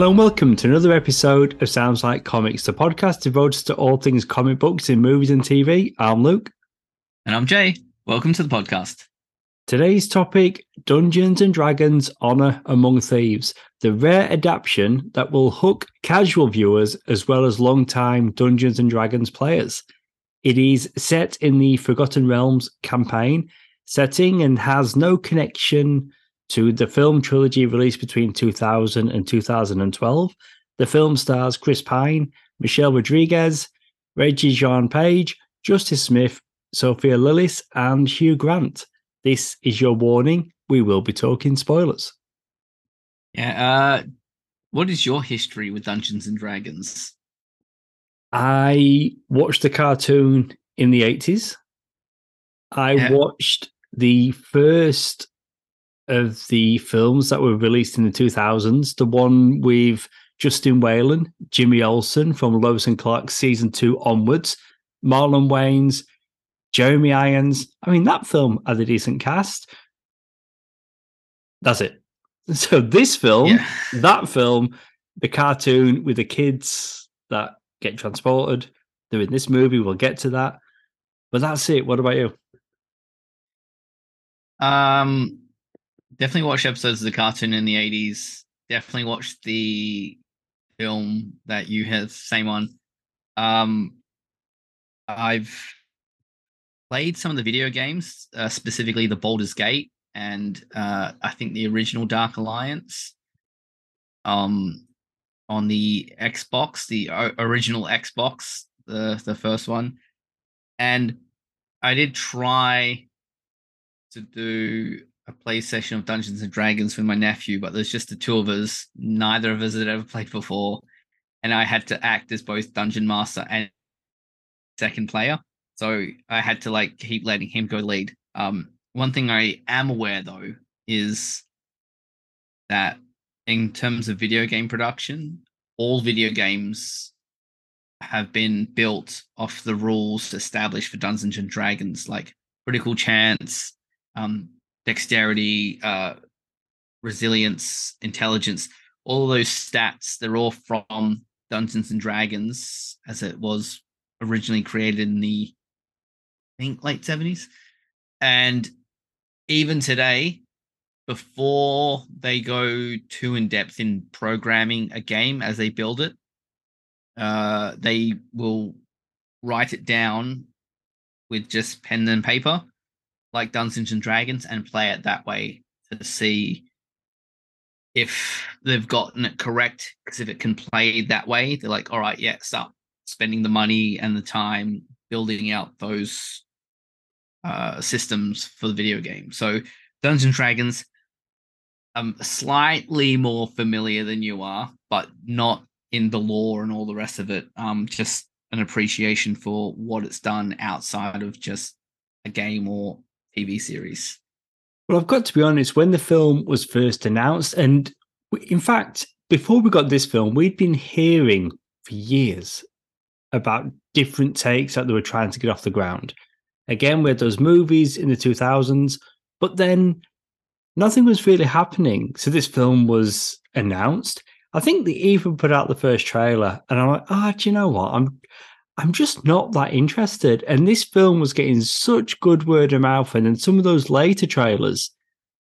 Hello and welcome to another episode of Sounds Like Comics, the podcast devoted to all things comic books in movies and TV. I'm Luke. And I'm Jay. Welcome to the podcast. Today's topic Dungeons and Dragons Honor Among Thieves, the rare adaptation that will hook casual viewers as well as long-time Dungeons and Dragons players. It is set in the Forgotten Realms campaign setting and has no connection to the film trilogy released between 2000 and 2012. The film stars Chris Pine, Michelle Rodriguez, Regé-Jean Page, Justice Smith, Sophia Lillis, and Hugh Grant. This is your warning. We will be talking spoilers. Yeah. Uh, what is your history with Dungeons and Dragons? I watched the cartoon in the 80s. I yeah. watched the first of the films that were released in the 2000s, the one with Justin Whalen, Jimmy Olsen from Lois and Clark season two onwards, Marlon Wayans, Jeremy Irons. I mean, that film had a decent cast. That's it. So this film, yeah. that film, the cartoon with the kids that get transported, they're in this movie. We'll get to that. But that's it. What about you? Um, definitely watch episodes of the cartoon in the 80s. Definitely watch the film that you have, same one. Um, I've played some of the video games, uh, specifically the Baldur's Gate and uh, I think the original Dark Alliance. Um, on the Xbox, the original Xbox, the the first one, and I did try to do a play session of Dungeons and Dragons with my nephew, but there's just the two of us. Neither of us had ever played before, and I had to act as both dungeon master and second player. So I had to like keep letting him go lead. Um, one thing I am aware though is that in terms of video game production, all video games have been built off the rules established for Dungeons and Dragons, like critical chance, um, dexterity, uh, resilience, intelligence, all those stats, they're all from Dungeons and Dragons as it was originally created in the I think late 70s. And even today, before they go too in depth in programming a game as they build it, uh, they will write it down with just pen and paper like Dungeons and Dragons and play it that way to see if they've gotten it correct. Because if it can play that way, they're like, all right, yeah, start spending the money and the time building out those uh, systems for the video game. So Dungeons and Dragons, I'm slightly more familiar than you are, but not in the lore and all the rest of it. Um, just an appreciation for what it's done outside of just a game or TV series. Well, I've got to be honest, when the film was first announced, and in fact, before we got this film, we'd been hearing for years about different takes that they were trying to get off the ground. Again, we had those movies in the 2000s, but then nothing was really happening. So this film was announced. I think they even put out the first trailer, and I'm like, ah, oh, do you know what? I'm I'm just not that interested. And this film was getting such good word of mouth, and then some of those later trailers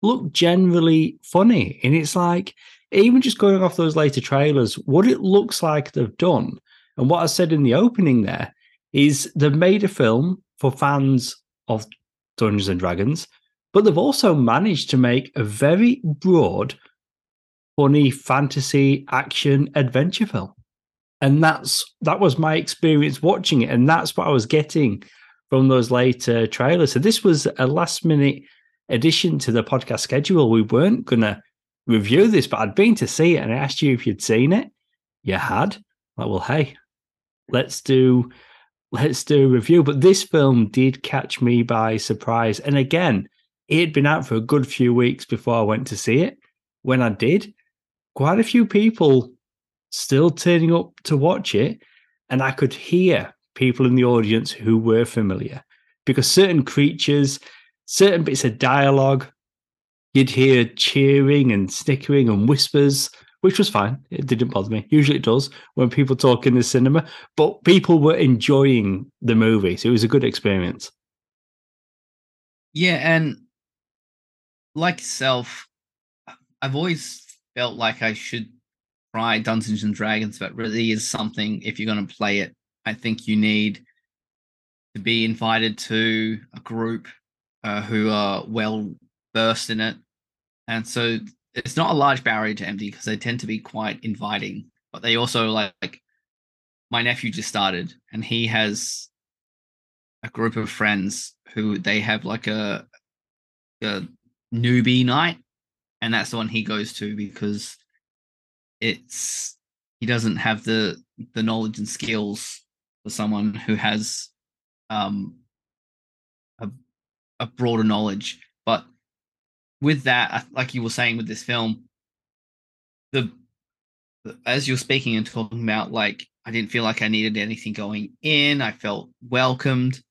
look generally funny. And it's like, even just going off those later trailers, what it looks like they've done, and what I said in the opening there is they've made a film for fans of Dungeons and Dragons, but they've also managed to make a very broad, funny fantasy action adventure film and that's that was my experience watching it. And that's what i was getting from those later trailers. So this was a last minute addition to the podcast schedule. We weren't going to review this but i'd been to see it and i asked you if you'd seen it. You had. Like well hey let's do let's do a review. But this film did catch me by surprise. And again it had been out for a good few weeks before i went to see it. When i did quite a few people still turning up to watch it. And I could hear people in the audience who were familiar because certain creatures, certain bits of dialogue, you'd hear cheering and snickering and whispers which was fine. It didn't bother me. Usually it does when people talk in the cinema, but people were enjoying the movie. So it was a good experience. Yeah. And like yourself, I've always felt like I should try Dungeons and Dragons, but really is something, if you're going to play it, I think you need to be invited to a group uh, who are well versed in it. And so it's not a large barrier to empty because they tend to be quite inviting, but they also like, like my nephew just started and he has a group of friends who they have like a, a newbie night and that's the one he goes to because it's he doesn't have the the knowledge and skills for someone who has um a, a broader knowledge. But with that like you were saying with this film the as you're speaking and talking about like i didn't feel like i needed anything going in. I felt welcomed.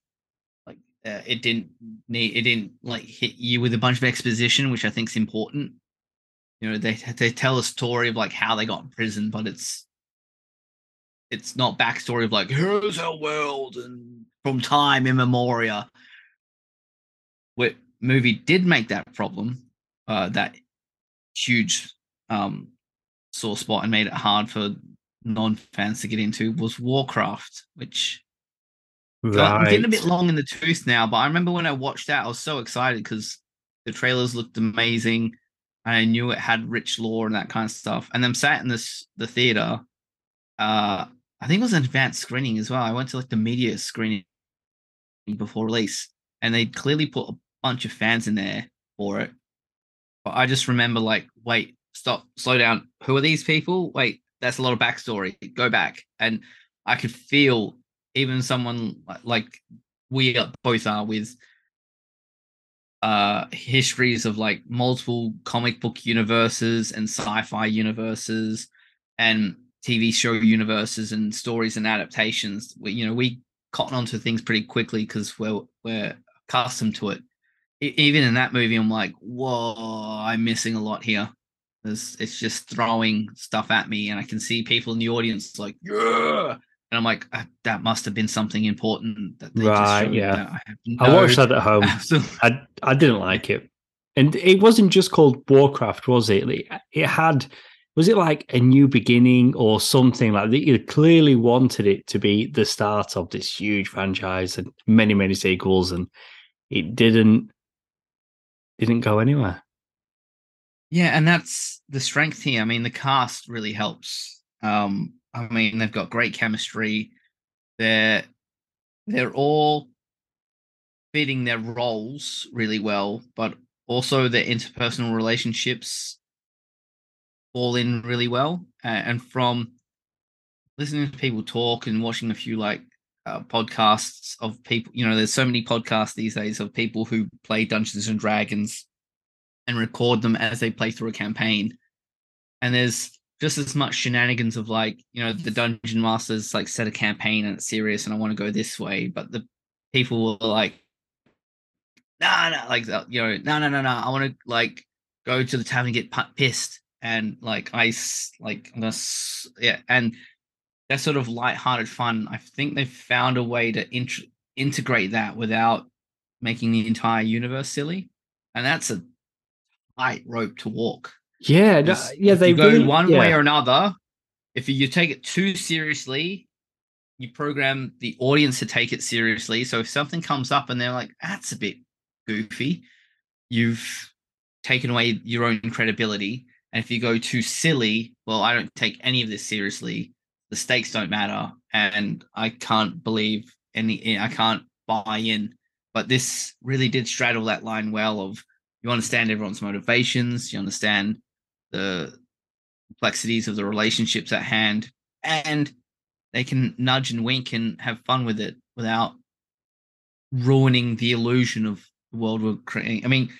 Like uh, it didn't need it didn't like hit you with a bunch of exposition which i think is important you know they they tell a story of like how they got in prison but it's it's not backstory of like here's our world? and from time immemorial. What movie did make that problem uh that huge um sore spot and made it hard for non-fans to get into was warcraft which right. i'm getting a bit long in the tooth now but i remember when i watched that i was so excited because the trailers looked amazing I knew it had rich lore and that kind of stuff. And then sat in this the theater. Uh, I think it was an advanced screening as well. I went to like the media screening before release, and they clearly put a bunch of fans in there for it. But I just remember like, wait, stop, slow down. Who are these people? Wait, that's a lot of backstory. Go back, and I could feel even someone like we both are with uh histories of like multiple comic book universes and sci-fi universes and TV show universes and stories and adaptations. We, you know, we cotton onto things pretty quickly because we're we're accustomed to it. even in that movie, I'm like, whoa, I'm missing a lot here. It's, it's just throwing stuff at me, and I can see people in the audience like, yeah, and I'm like, ah, that must have been something important that right, yeah. I, no I, watched that at home. I I didn't like it, and it wasn't just called Warcraft, was it? It had was it like a new beginning or something like that? You clearly wanted it to be the start of this huge franchise and many many sequels, and it didn't didn't go anywhere. Yeah, and that's the strength here. I mean, the cast really helps. Um, I mean, they've got great chemistry. They're they're all fitting their roles really well, but also their interpersonal relationships fall in really well. Uh, and from listening to people talk and watching a few like uh, podcasts of people, you know, there's so many podcasts these days of people who play Dungeons and Dragons and record them as they play through a campaign. And there's just as much shenanigans of like you know the dungeon masters like set a campaign and it's serious and I want to go this way, but the people were like, nah, nah, like uh, you know, no, no, no, no, I want to like go to the tavern and get pissed and like ice, like I'm gonna, yeah, and that sort of light-hearted fun. I think they've found a way to int- integrate that without making the entire universe silly, and that's a tight rope to walk. Yeah, no, yeah, they go really, one yeah. way or another. If you take it too seriously, you program the audience to take it seriously. So if something comes up and they're like, "That's a bit goofy," you've taken away your own credibility. And if you go too silly, well, I don't take any of this seriously. The stakes don't matter, and I can't believe any. Eh, I can't buy in. But this really did straddle that line well. Of you understand everyone's motivations, you understand the complexities of the relationships at hand, and they can nudge and wink and have fun with it without ruining the illusion of the world we're creating. I mean,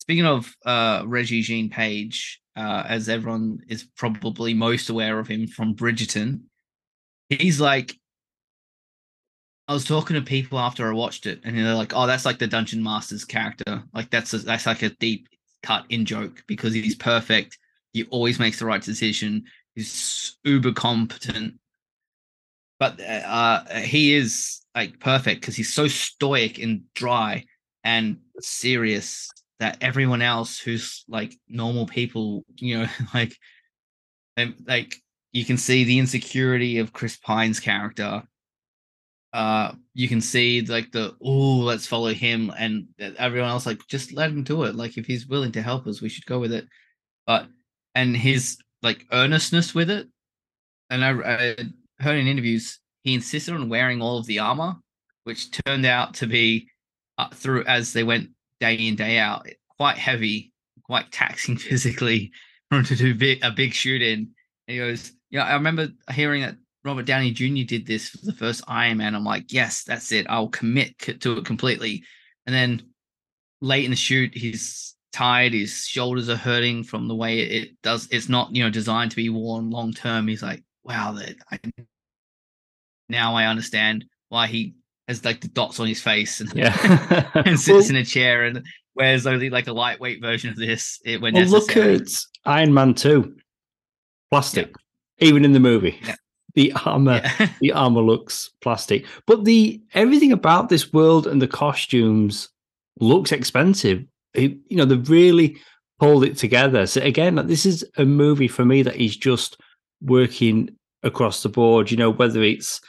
speaking of uh, Regé-Jean Page, uh, as everyone is probably most aware of him from Bridgerton, he's like. I was talking to people after I watched it, and they're like, "Oh, that's like the Dungeon Master's character. Like that's a, that's like a deep cut in joke because he's perfect he always makes the right decision. He's uber competent, but uh, he is like perfect because he's so stoic and dry and serious that everyone else who's like normal people, you know, like like you can see the insecurity of Chris Pine's character. Uh, you can see like the oh, let's follow him, and everyone else like just let him do it. Like if he's willing to help us, we should go with it. But and his like earnestness with it, and I, I heard in interviews he insisted on wearing all of the armor, which turned out to be uh, through as they went day in day out quite heavy, quite taxing physically for him to do a big shoot in. He goes, yeah, I remember hearing that Robert Downey Jr. did this for the first Iron Man. I'm like, yes, that's it. I'll commit to it completely. And then late in the shoot, he's tired. His shoulders are hurting from the way it does. It's not, you know, designed to be worn long term. He's like, wow, that I now I understand why he has like the dots on his face and, Yeah. and sits Well- in a chair and wears only like a lightweight version of this it- when Well, look necessary. at Iron Man 2. Plastic. Even in the movie. Yeah. The armor yeah. the armor looks plastic. But the everything about this world and the costumes looks expensive. It, you know, they've really pulled it together. So again, like, this is a movie for me that is just working across the board. You know, whether it's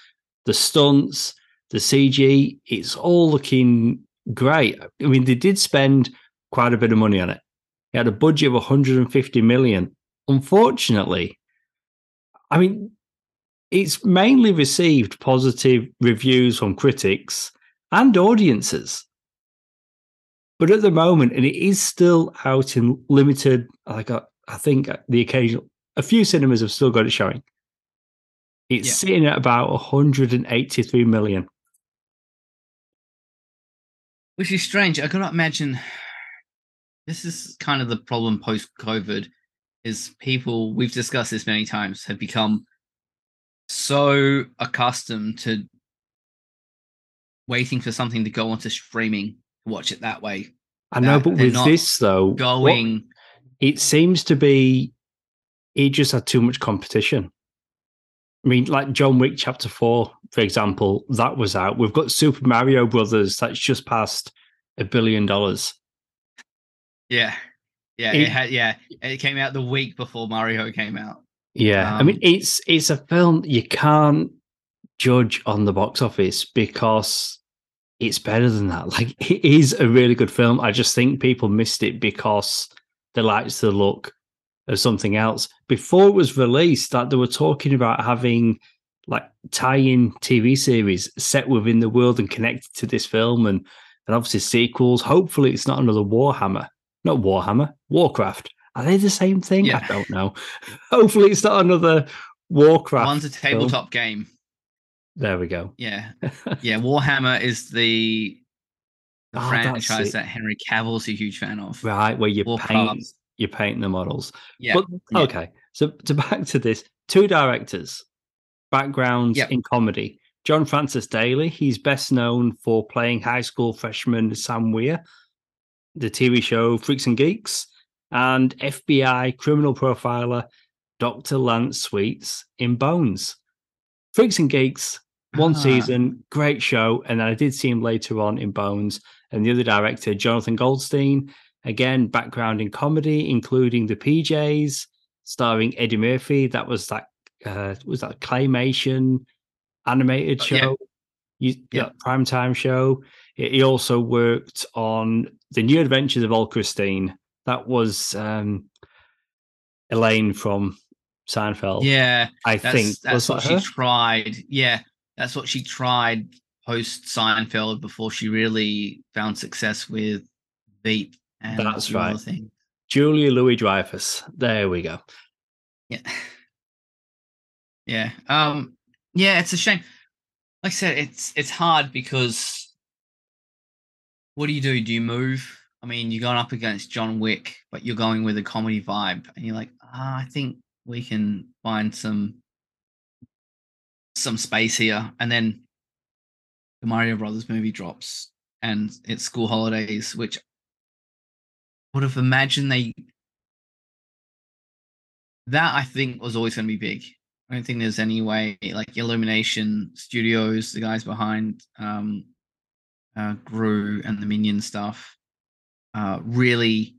the stunts, the CG, it's all looking great. I mean, they did spend quite a bit of money on it. It had a budget of 150 million. Unfortunately, I mean, it's mainly received positive reviews from critics and audiences. But at the moment, and it is still out in limited, like I, I think uh, the occasional, a few cinemas have still got it showing. It's Yeah. sitting at about 183 million. which is strange i cannot imagine this is kind of the problem post covid is people we've discussed this many times have become so accustomed to waiting for something to go onto streaming to watch it that way I know, but with this though, what- going it seems to be it just had too much competition. I mean, like John Wick Chapter Four, for example, that was out. We've got Super Mario Brothers that's just passed a billion dollars. yeah yeah It- it, had yeah it came out the week before mario came out Yeah, I mean, Um, it's it's a film you can't judge on the box office because it's better than that. Like, it is a really good film. I just think people missed it because they liked the look of something else. Before it was released, that they were talking about having like tie-in TV series set within the world and connected to this film, and and obviously sequels. Hopefully, it's not another Warhammer, not Warhammer, Warcraft. Are they the same thing? Yeah. I don't know. Hopefully, it's not another Warcraft. one's a film. tabletop game There we go. yeah yeah warhammer is the the Oh, franchise that henry cavill's a huge fan of Right, where you Warcraft. paint you paint the models. yeah But yeah. okay, so to back to this, two directors, backgrounds Yep. in comedy. John Francis Daley, he's best known for playing high school freshman Sam Weir, the TV show Freaks and Geeks, and FBI criminal profiler Dr. Lance Sweets in Bones. Freaks and Geeks, one Ah. season, great show. And then I did see him later on in Bones. And the other director, Jonathan Goldstein, again, background in comedy, including the PJs, starring Eddie Murphy. That was that uh was that claymation animated Uh, yeah. show. You, Yeah. yeah, primetime show. He he also worked on the New Adventures of Old Christine. That was um Elaine from Seinfeld. yeah I that's think that's was what that she tried yeah that's what she tried post seinfeld before she really found success with veep and That's a few other right. things. Julia Louis Dreyfus. There we go. Yeah. Yeah. Um yeah, it's a shame. Like I said, it's it's hard because what do you do? Do you move? I mean, you're going up against John Wick, but you're going with a comedy vibe, and you're like, ah, I think we can find some some space here. And then the Mario Brothers movie drops and it's school holidays, which would have imagined they that I think was always going to be big. I don't think there's any way like Illumination Studios, the guys behind um, uh, Gru and the Minion stuff, uh, really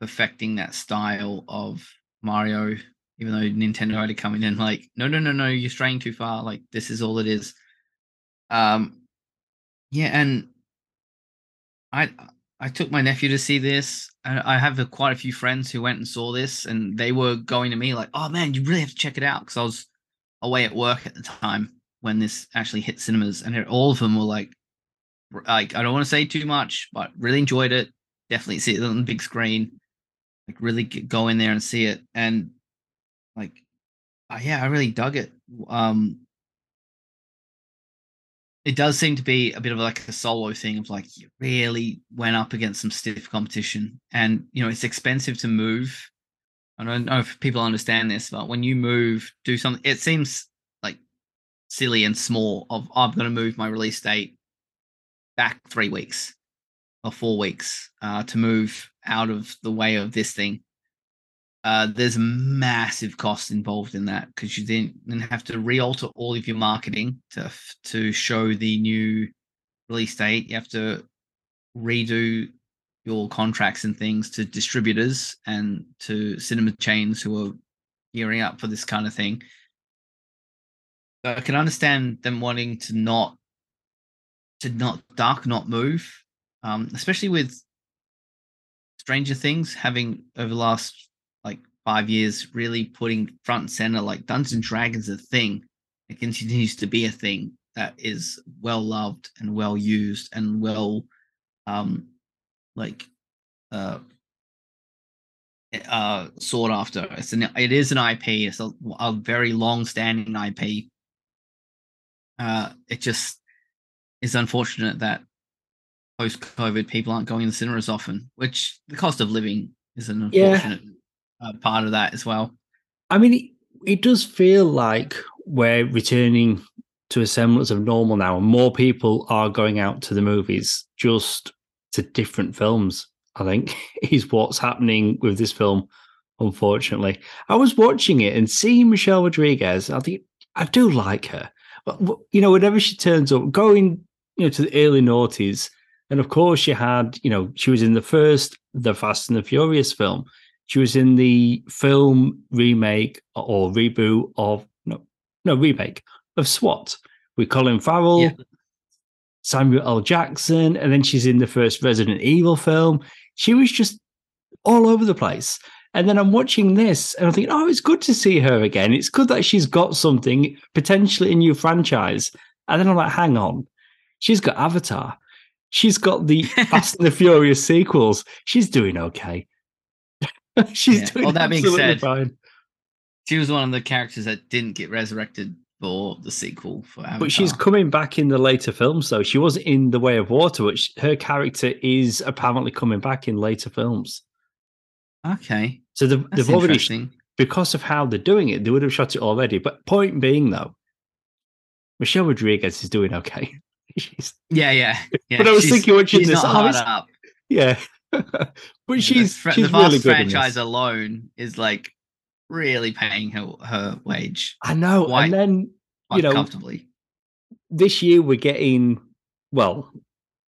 perfecting that style of Mario. Even though Nintendo had to come in and like, no, no, no, no, you're straying too far. Like this is all it is. Um, yeah, and I I took my nephew to see this. And I have a, quite a few friends who went and saw this, and they were going to me like, "Oh man, you really have to check it out," because I was away at work at the time when this actually hit cinemas, and all of them were like, "Like I don't want to say too much, but really enjoyed it. Definitely see it on the big screen. Like really go in there and see it." And like, uh, yeah, I really dug it. Um, it does seem to be a bit of like a solo thing of like you really went up against some stiff competition and you know it's expensive to move i don't know if people understand this but when you move do something it seems like silly and small of i'm going to move my release date back three weeks or four weeks uh, to move out of the way of this thing uh, there's massive cost involved in that because you then, then have to re-alter all of your marketing to to show the new release date. You have to redo your contracts and things to distributors and to cinema chains who are gearing up for this kind of thing. So I can understand them wanting to not to not dark, not move, um, especially with Stranger Things having over the last like five years really putting front and center like Dungeons and Dragons a thing. It continues to be a thing that is well loved and well used and well um like uh uh sought after. It's an it is an IP. It's a, a very long standing IP. Uh it just is unfortunate that post COVID people aren't going to the cinema as often, which the cost of living is an unfortunate yeah uh, part of that as well. I mean, it, it does feel like we're returning to a semblance of normal now, and more people are going out to the movies, just to different films. I think is what's happening with this film. Unfortunately, I was watching it and seeing Michelle Rodriguez. I think I do like her, but you know, whenever she turns up, going you know to the early noughties, and of course she had you know she was in the first the Fast and the Furious film. She was in the film remake or reboot of no no remake of SWAT with Colin Farrell, yeah. Samuel L. Jackson, and then she's in the first Resident Evil film. She was just all over the place. And then I'm watching this and I'm thinking, oh, it's good to see her again. It's good that she's got something, potentially a new franchise. And then I'm like, hang on. She's got Avatar. She's got the Fast and the Furious sequels. She's doing okay. She's yeah. doing well, that being said, fine. She was one of the characters that didn't get resurrected for the sequel for Avatar. But she's coming back in the later films, though. She was in The Way of Water, which her character is apparently coming back in later films. Okay. So they've, they've already, because of how they're doing it, they would have shot it already. But point being, though, Michelle Rodriguez is doing okay. she's, yeah, yeah, yeah. But I was thinking watching this, oh, yeah, but she's the, she's the really good franchise alone is like really paying her her wage. I know, quite, and then you know comfortably. This year we're getting well.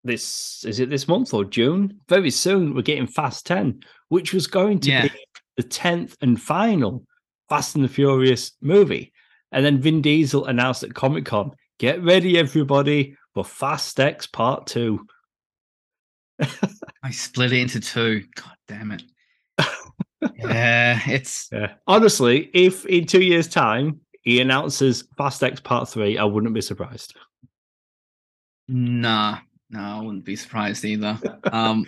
This is it. This month or June? Very soon we're getting Fast Ten, which was going to yeah. be the tenth and final Fast and the Furious movie. And then Vin Diesel announced at Comic Con, "Get ready, everybody, for Fast X Part 2. I split it into two. God damn it. yeah, it's yeah. Honestly, if in two years' time he announces Fast X Part Three, I wouldn't be surprised. Nah, no, I wouldn't be surprised either. um,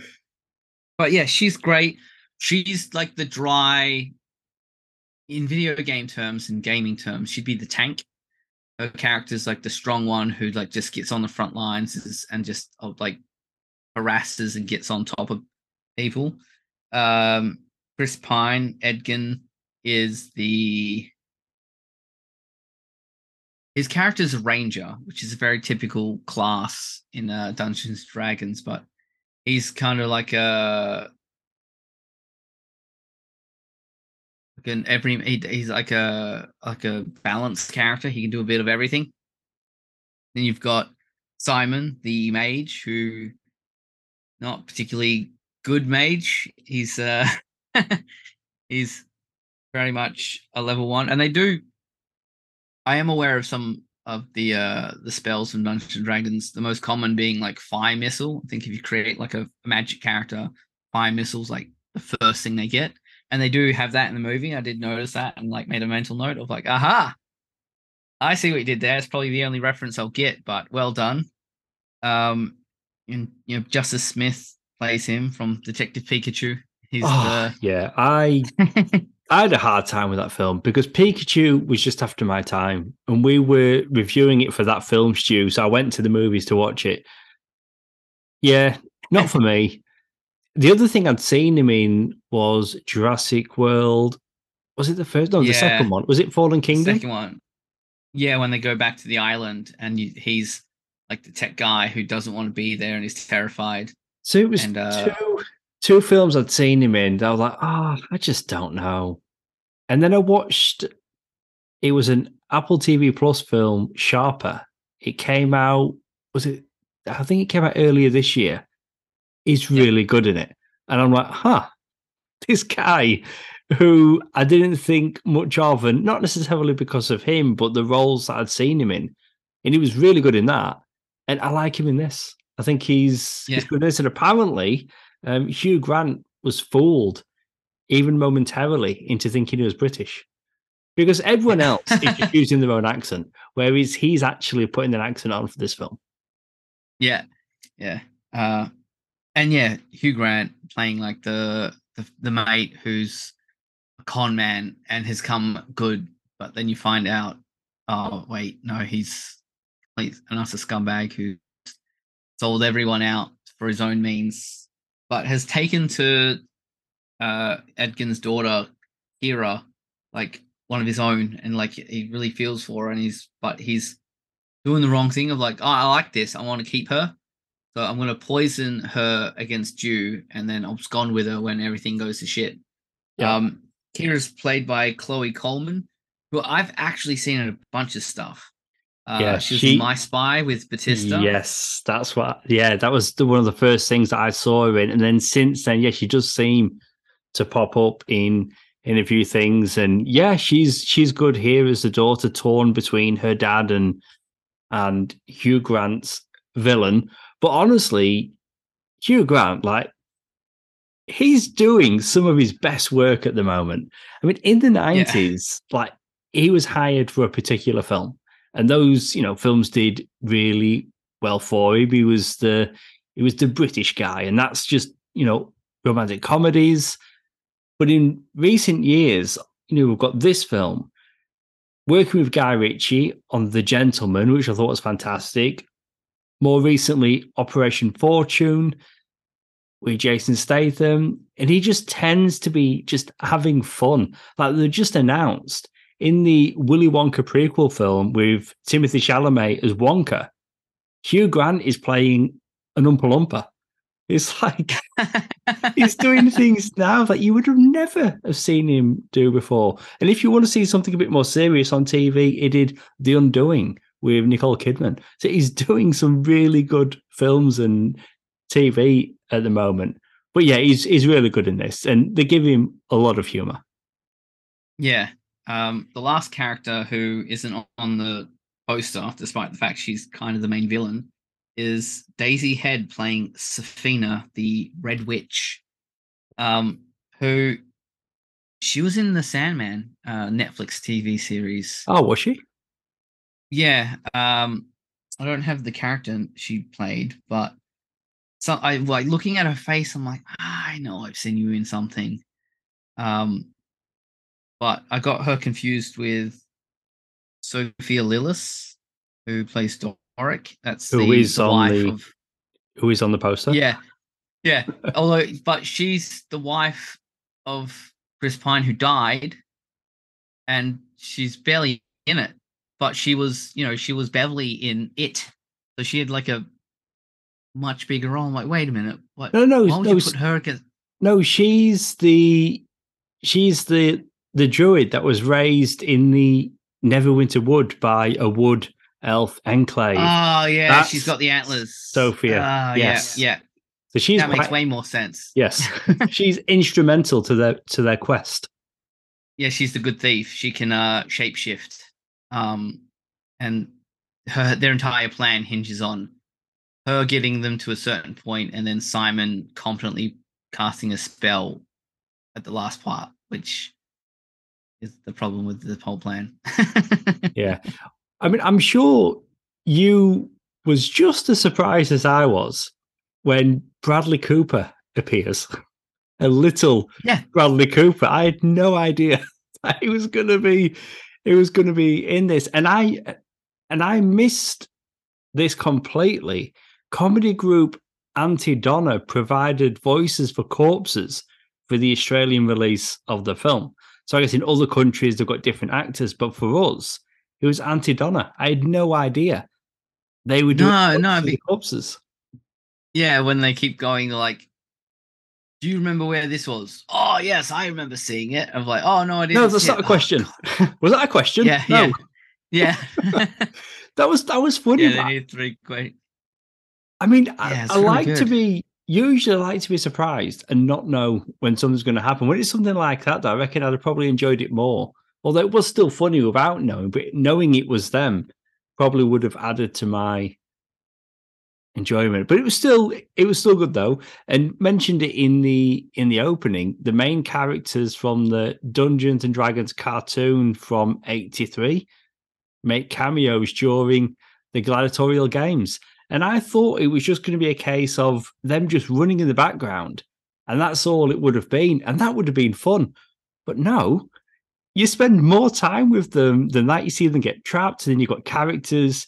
but yeah, she's great. She's like the dry in video game terms and gaming terms. She'd be the tank. Her character's like the strong one who like just gets on the front lines and just oh, like harasses and gets on top of people. Um, Chris Pine, Edgin is the his character's a ranger, which is a very typical class in uh, Dungeons Dragons, but he's kind of like a Can every he, he's like a like a balanced character. He can do a bit of everything. Then you've got Simon, the mage, who not particularly good mage. He's uh he's very much a level one, and they do. I am aware of some of the uh the spells from Dungeons and Dragons. The most common being like fire missile. I think if you create like a, a magic character, fire missiles like the first thing they get, and they do have that in the movie. I did notice that and like made a mental note of like, aha, I see what you did there. It's probably the only reference I'll get, but well done. Um, and you know, Justice Smith plays him from Detective Pikachu. He's Oh, yeah, I I had a hard time with that film because Pikachu was just after my time, and we were reviewing it for that film stew. So I went to the movies to watch it. Yeah, not for me. The other thing I'd seen him in was Jurassic World. Was it the first? No, the second one. Was it Fallen Kingdom? second one. Yeah, when they go back to the island and you, he's like the tech guy who doesn't want to be there and he's terrified. So it was And, uh, two two films I'd seen him in. I was like, oh, I just don't know. And then I watched. It was an Apple TV Plus film, Sharper. It came out. Was it? I think it came out earlier this year. He's really good in it, and I'm like, huh, this guy who I didn't think much of, and not necessarily because of him, but the roles that I'd seen him in, and he was really good in that. And I like him in this. I think he's he's Yeah. good in this. And apparently, um, Hugh Grant was fooled, even momentarily, into thinking he was British. Because everyone else is just using their own accent, whereas he's actually putting an accent on for this film. Yeah, yeah. Uh, and yeah, Hugh Grant playing like the, the the mate who's a con man and has come good, but then you find out, oh wait, no, he's he's an utter scumbag who sold everyone out for his own means, but has taken to uh Edgin's daughter, Kira, like one of his own, and like he really feels for her, and he's but he's doing the wrong thing of like, oh, I like this, I want to keep her. So I'm gonna poison her against you, and then abscond with her when everything goes to shit. Yeah. Um, Kira's played by Chloe Coleman, who I've actually seen in a bunch of stuff. Uh, Yeah, she was she- in My Spy with Bautista. Yes, that's what. Yeah, that was the, one of the first things that I saw her in, and then since then, yeah, she does seem to pop up in in a few things, and yeah, she's she's good here as the daughter torn between her dad and and Hugh Grant's villain. But honestly, Hugh Grant, like, he's doing some of his best work at the moment. I mean, in the nineties, like he was hired for a particular film, and those you know films did really well for him. He was the he was the British guy, and that's just you know romantic comedies. But in recent years, you know, we've got this film working with Guy Ritchie on The Gentleman, which I thought was fantastic. More recently, Operation Fortune with Jason Statham, and he just tends to be just having fun. Like they just announced in the Willy Wonka prequel film with Timothy Chalamet as Wonka, Hugh Grant is playing an Oompa Loompa. It's like he's doing things now that you would have never have seen him do before. And if you want to see something a bit more serious on TV, he did The Undoing with Nicole Kidman. So he's doing some really good films and TV at the moment. But yeah, he's he's really good in this, and they give him a lot of humor. Yeah. Um, the last character who isn't on- the poster, despite the fact she's kind of the main villain, is Daisy Head playing Sofina, the Red Witch. Um, who she was in the Sandman uh, Netflix TV series. Oh, was she? Yeah. Um, I don't have the character she played, but so I like looking at her face. I'm like, "Ah, I know I've seen you in something. Um, but I got her confused with Sophia Lillis, who plays Doric. That's Who the, is the on wife the- of Who is on the poster? yeah, yeah. Although, but she's the wife of Chris Pine who died, and she's barely in it. But she was, you know, she was Beverly in it, so she had like a much bigger role. I'm like, wait a minute, what? No, no, Why would no, you put her against? no. She's the she's the the druid that was raised in the Neverwinter Wood by a wood elf enclave. Oh yeah, That's she's got the antlers. Sophia. Ah, Yes. Yeah, yeah. so she's that makes way more sense. yes, she's instrumental to their to their quest. Yeah, she's the good thief. She can uh shapeshift. Um and her their entire plan hinges on her getting them to a certain point and then Simon competently casting a spell at the last part, which is the problem with the whole plan. Yeah, I mean, I'm sure you was just as surprised as I was when Bradley Cooper appears. A little Yeah. Bradley Cooper. I had no idea that he was going to be. It was going to be in this, and I and I missed this completely. Comedy group Aunty Donna provided voices for corpses for the Australian release of the film. So I guess in other countries they've got different actors, but for us, it was Aunty Donna. I had no idea they would do No, no, be- corpses. yeah, when they keep going like do you remember where this was? Oh yes, I remember seeing it. I'm like, oh no, I didn't. No, that's not it." a question. was that a question? Yeah, no, yeah. Yeah. that was that was funny. yeah, they three great. I mean, Yeah, I, I really like to be usually I like to be surprised and not know when something's going to happen. When it's something like that, though, I reckon I'd have probably enjoyed it more. Although it was still funny without knowing, but knowing it was them probably would have added to my enjoyment. But it was still it was still good though, and mentioned it in the in the opening. The main characters from the Dungeons and Dragons cartoon from '83 make cameos during the gladiatorial games. And I thought it was just going to be a case of them just running in the background. And that's all it would have been. And that would have been fun. But no, you spend more time with them than that. You see them get trapped. And then you've got characters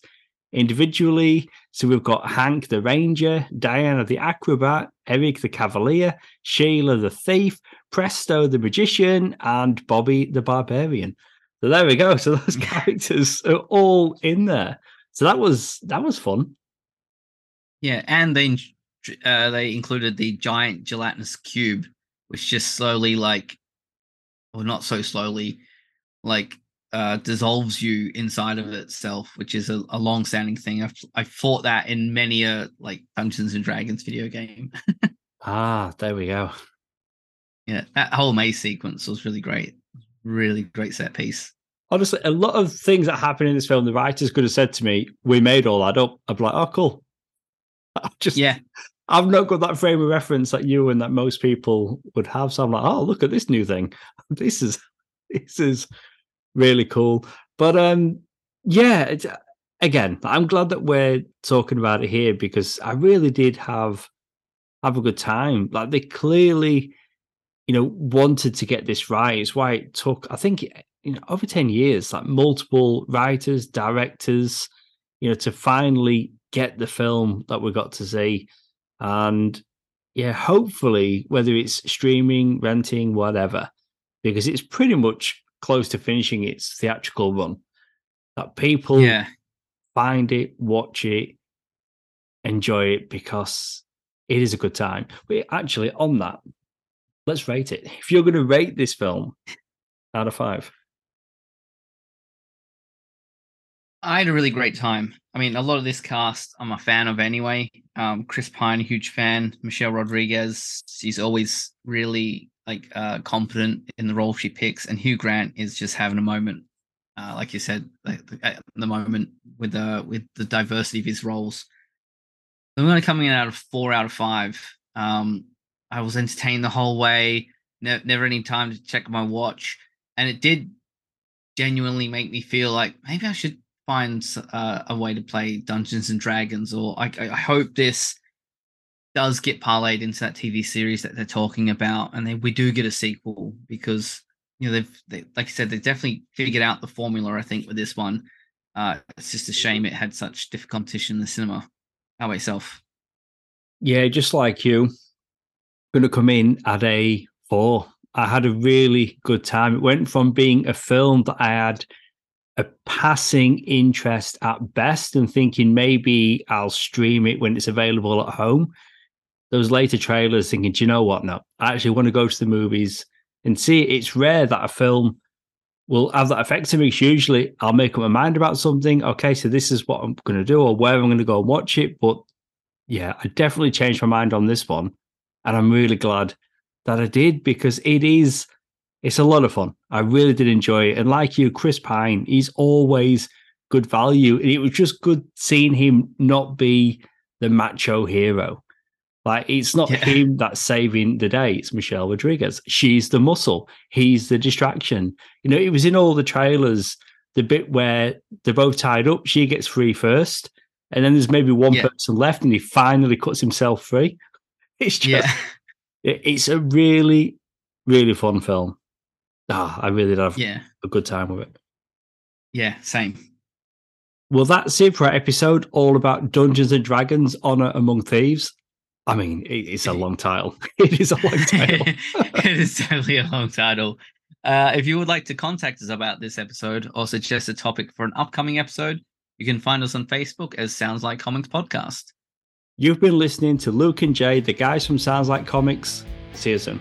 individually. So we've got Hank the Ranger, Diana the Acrobat, Eric the Cavalier, Sheila the Thief, Presto the Magician, and Bobby the Barbarian. So there we go. So those characters are all in there. So that was that was fun. Yeah, and they uh, they included the giant gelatinous cube, which just slowly, like, or not so slowly, like, uh, dissolves you inside of itself, which is a, a long-standing thing. I've I fought that in many a like Dungeons and Dragons video game. Ah, there we go. yeah, that whole maze sequence was really great. Really great set piece. Honestly, a lot of things that happen in this film, the writers could have said to me, "We made all that up." I'd be like, "Oh, cool." I've just, Yeah, I've not got that frame of reference that you and that most people would have. So I'm like, "Oh, look at this new thing. This is, this is really cool." But um, yeah, it's, again, I'm glad that we're talking about it here because I really did have have a good time. Like they clearly, you know, wanted to get this right. It's why it took, I think, you know, over 10 years, like multiple writers, directors, you know, to finally get the film that we got to see. And yeah, hopefully, whether it's streaming, renting, whatever, because it's pretty much close to finishing its theatrical run, that people yeah. find it, watch it, enjoy it because it is a good time. But actually, on that, let's rate it. If you're going to rate this film out of five, I had a really great time. I mean, a lot of this cast I'm a fan of anyway. Um, Chris Pine, huge fan. Michelle Rodriguez, she's always really like uh, competent in the role she picks, and Hugh Grant is just having a moment, uh, like you said, at the moment with the with the diversity of his roles. I'm to coming in out of four out of five. Um, I was entertained the whole way. Ne- never any time to check my watch, and it did genuinely make me feel like maybe I should find uh, a way to play Dungeons and Dragons, or I I hope this does get parlayed into that TV series that they're talking about, and then we do get a sequel because you know they've they, like I said they definitely figured out the formula. I think with this one, uh, it's just a shame it had such stiff competition in the cinema. How about yourself? yeah, just like you, going to come in at a four. I had a really good time. It went from being a film that I had a passing interest at best and thinking maybe I'll stream it when it's available at home. Those later trailers thinking, do you know what? No, I actually want to go to the movies And see, it's rare that a film will have that effect to me. Usually I'll make up my mind about something. Okay, so this is what I'm going to do or where I'm going to go and watch it. But yeah, I definitely changed my mind on this one. And I'm really glad that I did because it is, it's a lot of fun. I really did enjoy it. And like you, Chris Pine, he's always good value. And it was just good seeing him not be the macho hero. Like it's not yeah. him that's saving the day. It's Michelle Rodriguez. She's the muscle. He's the distraction. You know, it was in all the trailers. The bit where they're both tied up, she gets free first, and then there's maybe one yeah. person left, and he finally cuts himself free. It's just, yeah. it, it's a really, really fun film. Ah, I really have yeah. a good time with it. Yeah, same. Well, that's it for our episode all about Dungeons and Dragons: Honor Among Thieves. I mean, it's a long title. It is a long title. it is definitely a long title. Uh, if you would like to contact us about this episode or suggest a topic for an upcoming episode, you can find us on Facebook as Sounds Like Comics Podcast. You've been listening to Luke and Jae, the guys from Sounds Like Comics. See you soon.